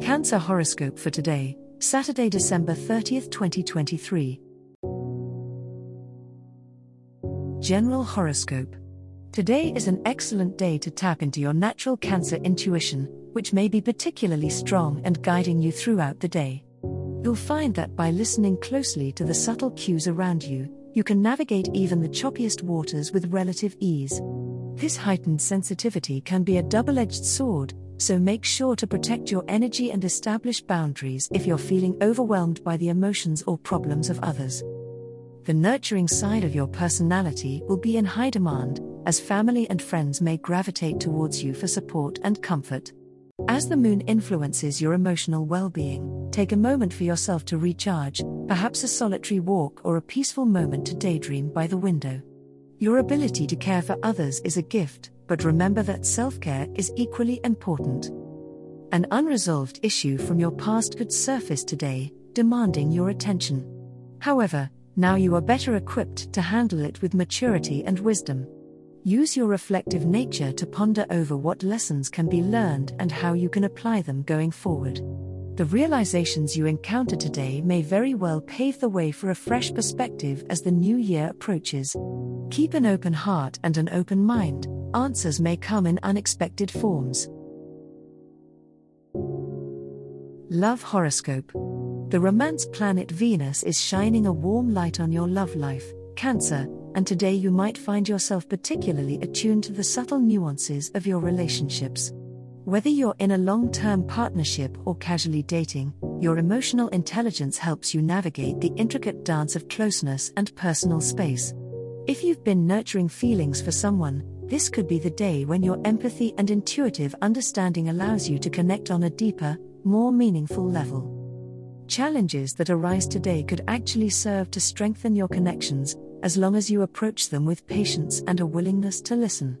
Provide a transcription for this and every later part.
Cancer horoscope for today, Saturday, December 30th, 2023. General horoscope. Today is an excellent day to tap into your natural Cancer intuition, which may be particularly strong and guiding you throughout the day. You'll find that by listening closely to the subtle cues around you, you can navigate even the choppiest waters with relative ease. This heightened sensitivity can be a double edged sword, so make sure to protect your energy and establish boundaries if you're feeling overwhelmed by the emotions or problems of others. The nurturing side of your personality will be in high demand, as family and friends may gravitate towards you for support and comfort. As the moon influences your emotional well being, take a moment for yourself to recharge, perhaps a solitary walk or a peaceful moment to daydream by the window. Your ability to care for others is a gift, but remember that self care is equally important. An unresolved issue from your past could surface today, demanding your attention. However, now you are better equipped to handle it with maturity and wisdom. Use your reflective nature to ponder over what lessons can be learned and how you can apply them going forward. The realizations you encounter today may very well pave the way for a fresh perspective as the new year approaches. Keep an open heart and an open mind, answers may come in unexpected forms. Love Horoscope The romance planet Venus is shining a warm light on your love life, Cancer, and today you might find yourself particularly attuned to the subtle nuances of your relationships. Whether you're in a long term partnership or casually dating, your emotional intelligence helps you navigate the intricate dance of closeness and personal space. If you've been nurturing feelings for someone, this could be the day when your empathy and intuitive understanding allows you to connect on a deeper, more meaningful level. Challenges that arise today could actually serve to strengthen your connections, as long as you approach them with patience and a willingness to listen.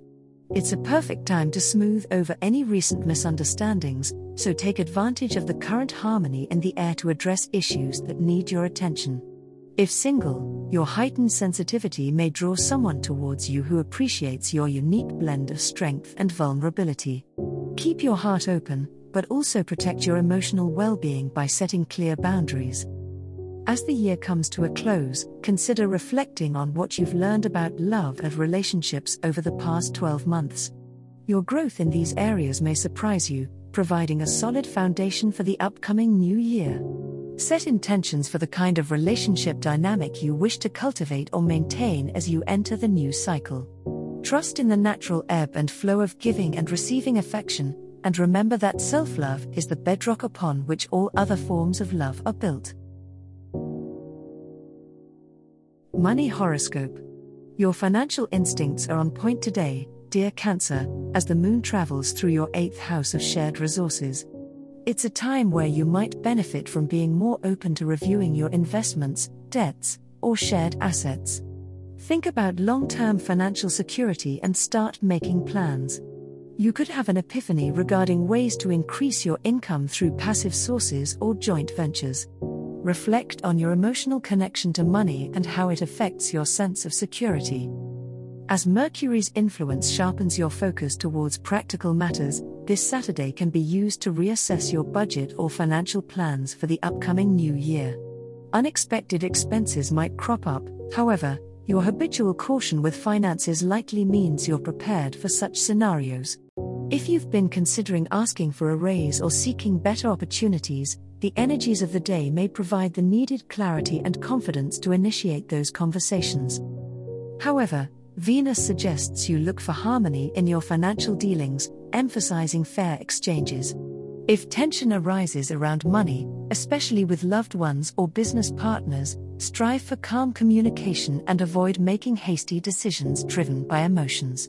It's a perfect time to smooth over any recent misunderstandings, so take advantage of the current harmony in the air to address issues that need your attention. If single, your heightened sensitivity may draw someone towards you who appreciates your unique blend of strength and vulnerability. Keep your heart open, but also protect your emotional well being by setting clear boundaries. As the year comes to a close, consider reflecting on what you've learned about love and relationships over the past 12 months. Your growth in these areas may surprise you, providing a solid foundation for the upcoming new year. Set intentions for the kind of relationship dynamic you wish to cultivate or maintain as you enter the new cycle. Trust in the natural ebb and flow of giving and receiving affection, and remember that self love is the bedrock upon which all other forms of love are built. Money Horoscope. Your financial instincts are on point today, dear Cancer, as the moon travels through your eighth house of shared resources. It's a time where you might benefit from being more open to reviewing your investments, debts, or shared assets. Think about long term financial security and start making plans. You could have an epiphany regarding ways to increase your income through passive sources or joint ventures reflect on your emotional connection to money and how it affects your sense of security. As Mercury's influence sharpens your focus towards practical matters, this Saturday can be used to reassess your budget or financial plans for the upcoming new year. Unexpected expenses might crop up, however, your habitual caution with finances likely means you're prepared for such scenarios. If you've been considering asking for a raise or seeking better opportunities, the energies of the day may provide the needed clarity and confidence to initiate those conversations. However, Venus suggests you look for harmony in your financial dealings, emphasizing fair exchanges. If tension arises around money, especially with loved ones or business partners, strive for calm communication and avoid making hasty decisions driven by emotions.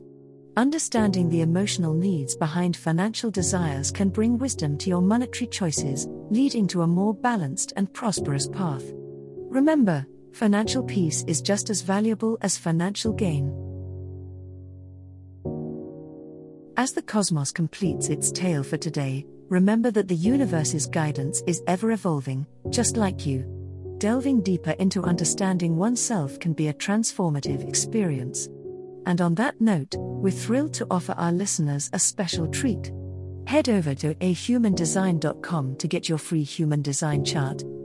Understanding the emotional needs behind financial desires can bring wisdom to your monetary choices, leading to a more balanced and prosperous path. Remember, financial peace is just as valuable as financial gain. As the cosmos completes its tale for today, remember that the universe's guidance is ever evolving, just like you. Delving deeper into understanding oneself can be a transformative experience. And on that note, we're thrilled to offer our listeners a special treat. Head over to ahumandesign.com to get your free human design chart,